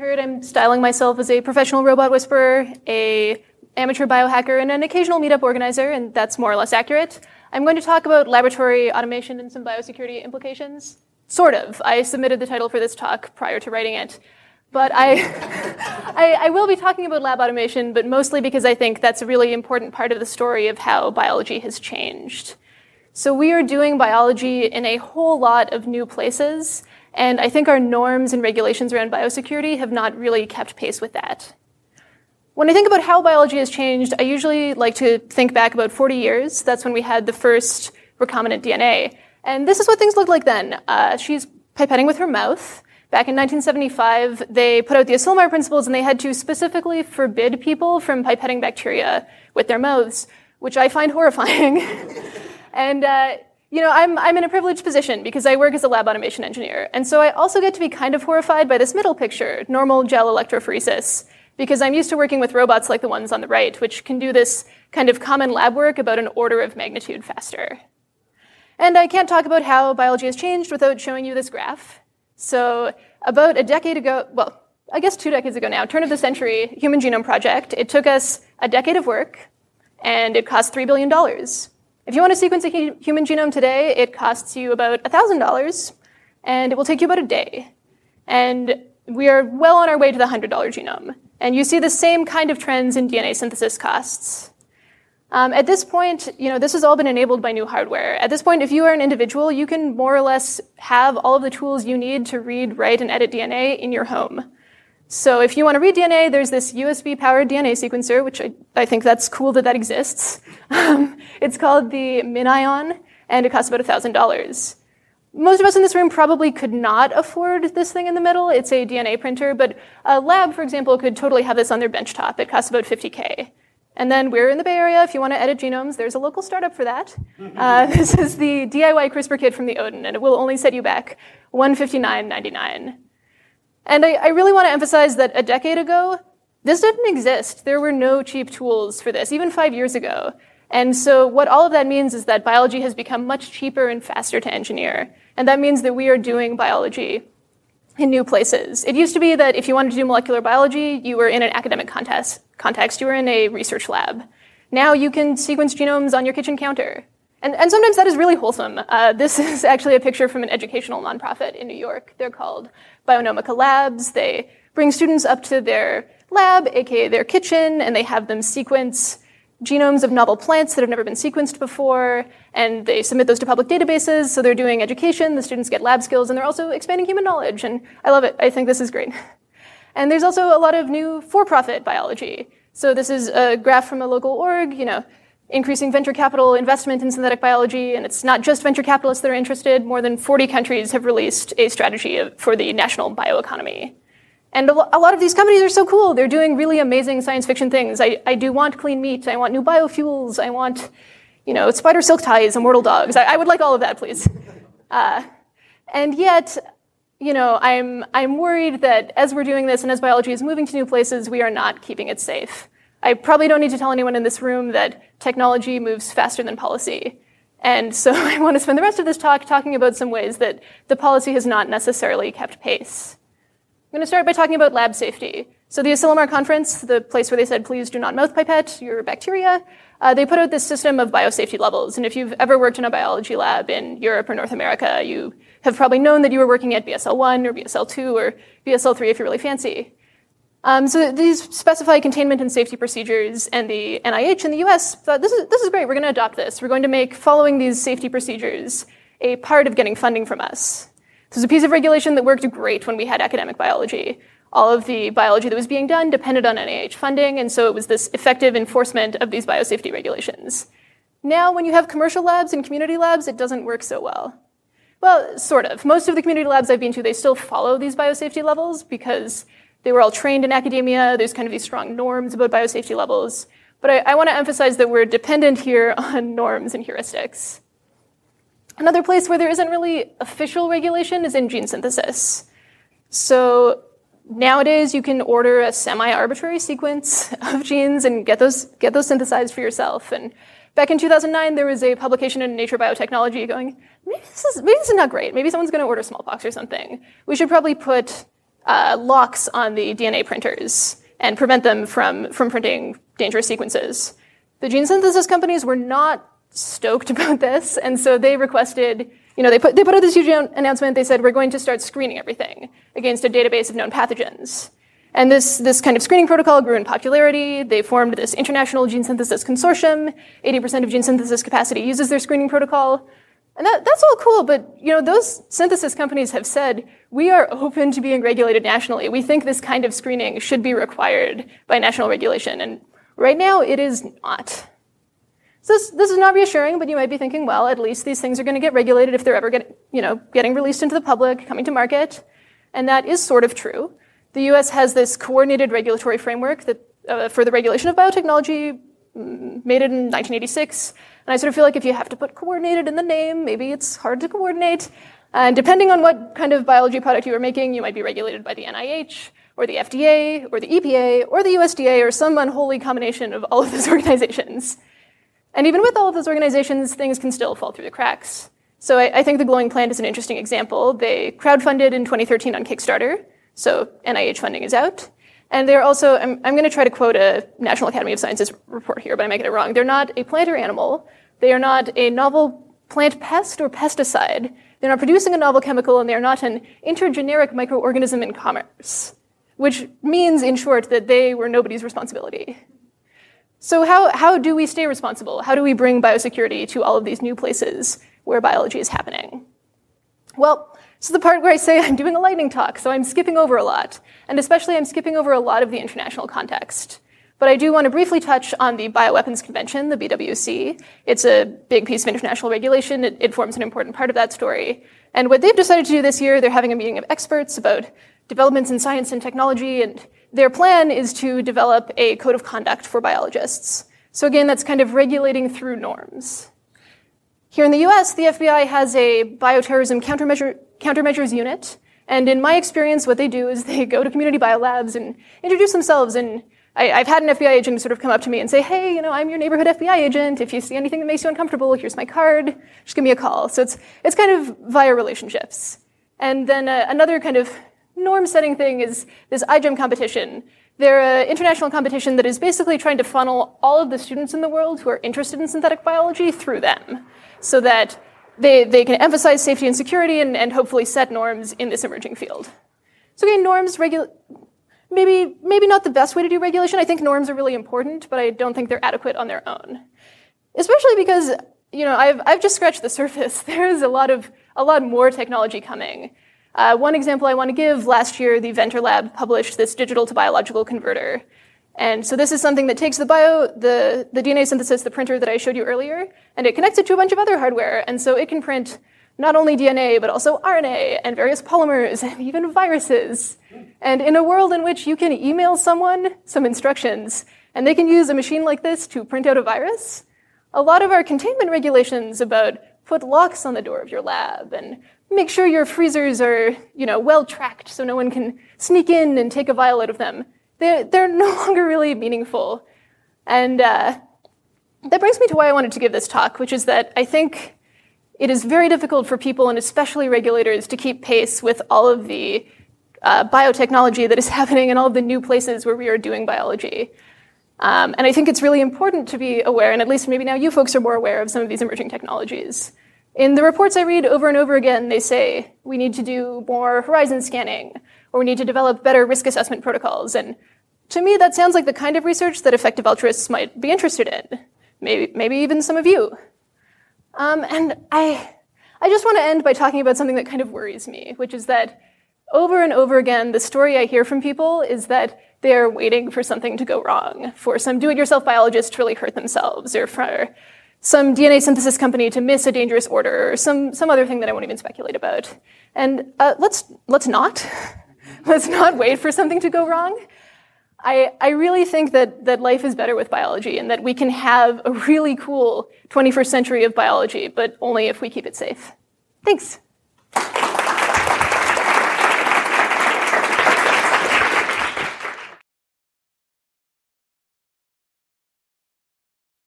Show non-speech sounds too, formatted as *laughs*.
heard, I'm styling myself as a professional robot whisperer, a amateur biohacker, and an occasional meetup organizer, and that's more or less accurate. I'm going to talk about laboratory automation and some biosecurity implications. Sort of. I submitted the title for this talk prior to writing it. But I, *laughs* I, I, will be talking about lab automation, but mostly because I think that's a really important part of the story of how biology has changed. So we are doing biology in a whole lot of new places, and I think our norms and regulations around biosecurity have not really kept pace with that. When I think about how biology has changed, I usually like to think back about 40 years. That's when we had the first recombinant DNA. And this is what things looked like then. Uh, she's pipetting with her mouth. Back in 1975, they put out the Asilomar principles and they had to specifically forbid people from pipetting bacteria with their mouths, which I find *laughs* horrifying. and, uh, you know, I'm, I'm in a privileged position because I work as a lab automation engineer. And so I also get to be kind of horrified by this middle picture, normal gel electrophoresis, because I'm used to working with robots like the ones on the right, which can do this kind of common lab work about an order of magnitude faster. And I can't talk about how biology has changed without showing you this graph. So about a decade ago, well, I guess two decades ago now, turn of the century, Human Genome Project, it took us a decade of work and it cost $3 billion. If you want to sequence a human genome today, it costs you about $1,000 and it will take you about a day. And we are well on our way to the $100 genome. And you see the same kind of trends in DNA synthesis costs. Um, at this point, you know, this has all been enabled by new hardware. At this point, if you are an individual, you can more or less have all of the tools you need to read, write, and edit DNA in your home. So if you want to read DNA, there's this USB-powered DNA sequencer, which I, I, think that's cool that that exists. *laughs* Um, it's called the MinION, and it costs about $1,000. Most of us in this room probably could not afford this thing in the middle. It's a DNA printer, but a lab, for example, could totally have this on their benchtop. It costs about 50K. And then we're in the Bay Area. If you want to edit genomes, there's a local startup for that. *laughs* Uh, this is the DIY CRISPR kit from the Odin, and it will only set you back 159.99. And I, I really want to emphasize that a decade ago, this didn't exist. There were no cheap tools for this, even five years ago. And so what all of that means is that biology has become much cheaper and faster to engineer. And that means that we are doing biology in new places. It used to be that if you wanted to do molecular biology, you were in an academic contest, context, you were in a research lab. Now you can sequence genomes on your kitchen counter. And, and sometimes that is really wholesome. Uh, this *laughs* is actually a picture from an educational nonprofit in New York. They're called Bionomica Labs. They bring students up to their lab, aka their kitchen, and they have them sequence genomes of novel plants that have never been sequenced before, and they submit those to public databases. So they're doing education, the students get lab skills, and they're also expanding human knowledge. And I love it. I think this is great. *laughs* And there's also a lot of new for-profit biology. So this is a graph from a local org, you know, increasing venture capital investment in synthetic biology, and it's not just venture capitalists that are interested. More than 40 countries have released a strategy for the national bioeconomy. And a lot of these companies are so cool. They're doing really amazing science fiction things. I, I do want clean meat. I want new biofuels. I want, you know, spider silk ties, immortal dogs. I, I would like all of that, please. Uh, and yet, you know, I'm, I'm worried that as we're doing this and as biology is moving to new places, we are not keeping it safe. I probably don't need to tell anyone in this room that technology moves faster than policy. And so *laughs* I want to spend the rest of this talk talking about some ways that the policy has not necessarily kept pace. I'm going to start by talking about lab safety. So the Asilomar conference, the place where they said, please do not mouth pipette your bacteria, uh, they put out this system of biosafety levels. And if you've ever worked in a biology lab in Europe or North America, you have probably known that you were working at BSL-1 or BSL-2 or BSL-3 if you're really fancy. Um, so these specify containment and safety procedures, and the NIH in the US thought, this is, this is great, we're going to adopt this. We're going to make following these safety procedures a part of getting funding from us. This was a piece of regulation that worked great when we had academic biology. All of the biology that was being done depended on NIH funding, and so it was this effective enforcement of these biosafety regulations. Now, when you have commercial labs and community labs, it doesn't work so well. Well, sort of. Most of the community labs I've been to, they still follow these biosafety levels because they were all trained in academia. There's kind of these strong norms about biosafety levels. But I, I want to emphasize that we're dependent here *laughs* on norms and heuristics. Another place where there isn't really official regulation is in gene synthesis. So nowadays you can order a semi-arbitrary sequence *laughs* of genes and get those, get those synthesized for yourself. And back in 2009, there was a publication in Nature Biotechnology going, maybe this is, maybe this is not great. Maybe someone's going to order smallpox or something. We should probably put uh, locks on the DNA printers and prevent them from, from printing dangerous sequences. The gene synthesis companies were not stoked *laughs* about this, and so they requested, you know, they put, they put out this huge announcement. They said, we're going to start screening everything against a database of known pathogens. And this, this kind of screening protocol grew in popularity. They formed this international gene synthesis consortium. 80% of gene synthesis capacity uses their screening protocol. And that, that's all cool, but you know, those synthesis companies have said, we are open to being regulated nationally. We think this kind of screening should be required by national regulation. And right now, it is not. So this, this is not reassuring, but you might be thinking, well, at least these things are going to get regulated if they're ever get, you know, getting released into the public, coming to market. And that is sort of true. The US has this coordinated regulatory framework that, uh, for the regulation of biotechnology made it in 1986. And I sort of feel like if you have to put coordinated in the name, maybe it's hard to coordinate. And depending on what kind of biology product you are making, you might be regulated by the NIH, or the FDA, or the EPA, or the USDA, or some unholy combination of all of those *laughs* organizations. And even with all of those organizations, things can still fall through the cracks. So I, I think the Glowing Plant is an interesting example. They crowdfunded in 2013 on Kickstarter, so NIH funding is out. And they're also, I'm, I'm going to try to quote a National Academy of Sciences report here, but I might get it wrong. They're not a plant or animal. They are not a novel plant pest or pesticide. They're not producing a novel chemical, and they're not an intergeneric microorganism in commerce, which means, in short, that they were nobody's responsibility. So, how, how do we stay responsible? How do we bring biosecurity to all of these new places where biology is happening? Well, this is the part where I say *laughs* I'm doing a lightning talk, so I'm skipping over a lot. And especially, I'm skipping over a lot of the international context. But I do want to briefly touch on the Bioweapons Convention, the BWC. It's a big piece of international regulation. It, it, forms an important part of that story. And what they've decided to do this year, they're having a meeting of experts about developments in science and technology, and their plan is to develop a code of conduct for biologists. So again, that's kind of regulating through norms. Here in the US, the FBI has a bioterrorism countermeasure, countermeasures unit. And in my experience, what they do is *laughs* they go to community biolabs and introduce themselves. And I, have had an FBI agent sort of come up to me and say, hey, you know, I'm your neighborhood FBI agent. If you see anything that makes you uncomfortable, here's my card. Just give me a call. So it's, it's kind of via relationships. And then uh, another kind of norm setting thing is this iGEM competition. They're an international competition that is basically trying to funnel all of the students in the world who are interested in synthetic biology through them so that they, they can emphasize safety and security and, and hopefully set norms in this emerging field. So again, norms, regu- maybe, maybe not the best way to do regulation. I think norms are really important, but I don't think they're adequate on their own. Especially because, you know, I've, I've just scratched the *laughs* surface. There is a lot of, a lot more technology coming. Uh, one example I want to give last year, the Venter Lab published this digital to biological converter. And so this is something that takes the bio, the, the DNA synthesis, the printer that I showed you earlier, and it connects it to a bunch of other hardware. And so it can print not only DNA, but also RNA and various polymers and *laughs* even viruses. And in a world in which you can email someone some instructions and they can use a machine like this to print out a virus, a lot of our containment regulations about put locks on the door of your lab and make sure your freezers are, you know, well tracked so no one can sneak in and take a vial out of them. They're, they're no *laughs* longer really meaningful. And uh, that brings me to why I wanted to give this talk, which is that I think it is very difficult for people, and especially regulators, to keep pace with all of the uh, biotechnology that is *laughs* happening in all of the new places where we are doing biology. Um, and I think it's really important to be aware, and at least maybe now you folks are more aware of some of these emerging technologies. In the reports I read over and over again, they say we need to do more horizon scanning, or we need to develop better risk assessment protocols. And to me, that sounds like the kind of research that effective altruists might be interested in. Maybe, maybe even some of you. Um, and I, I just want to end by talking about something that kind of worries me, which is that over and over again, the story I hear from people is that they're waiting for something to go wrong, for some do-it-yourself biologist to really hurt themselves, or for some DNA synthesis company to miss a dangerous order, or some, some other thing that I won't even speculate about. And uh, let's, let's not. *laughs* let's not wait for something to go wrong. I, I really think that, that life is better with biology and that we can have a really cool 21st century of biology, but only if we keep it safe. Thanks.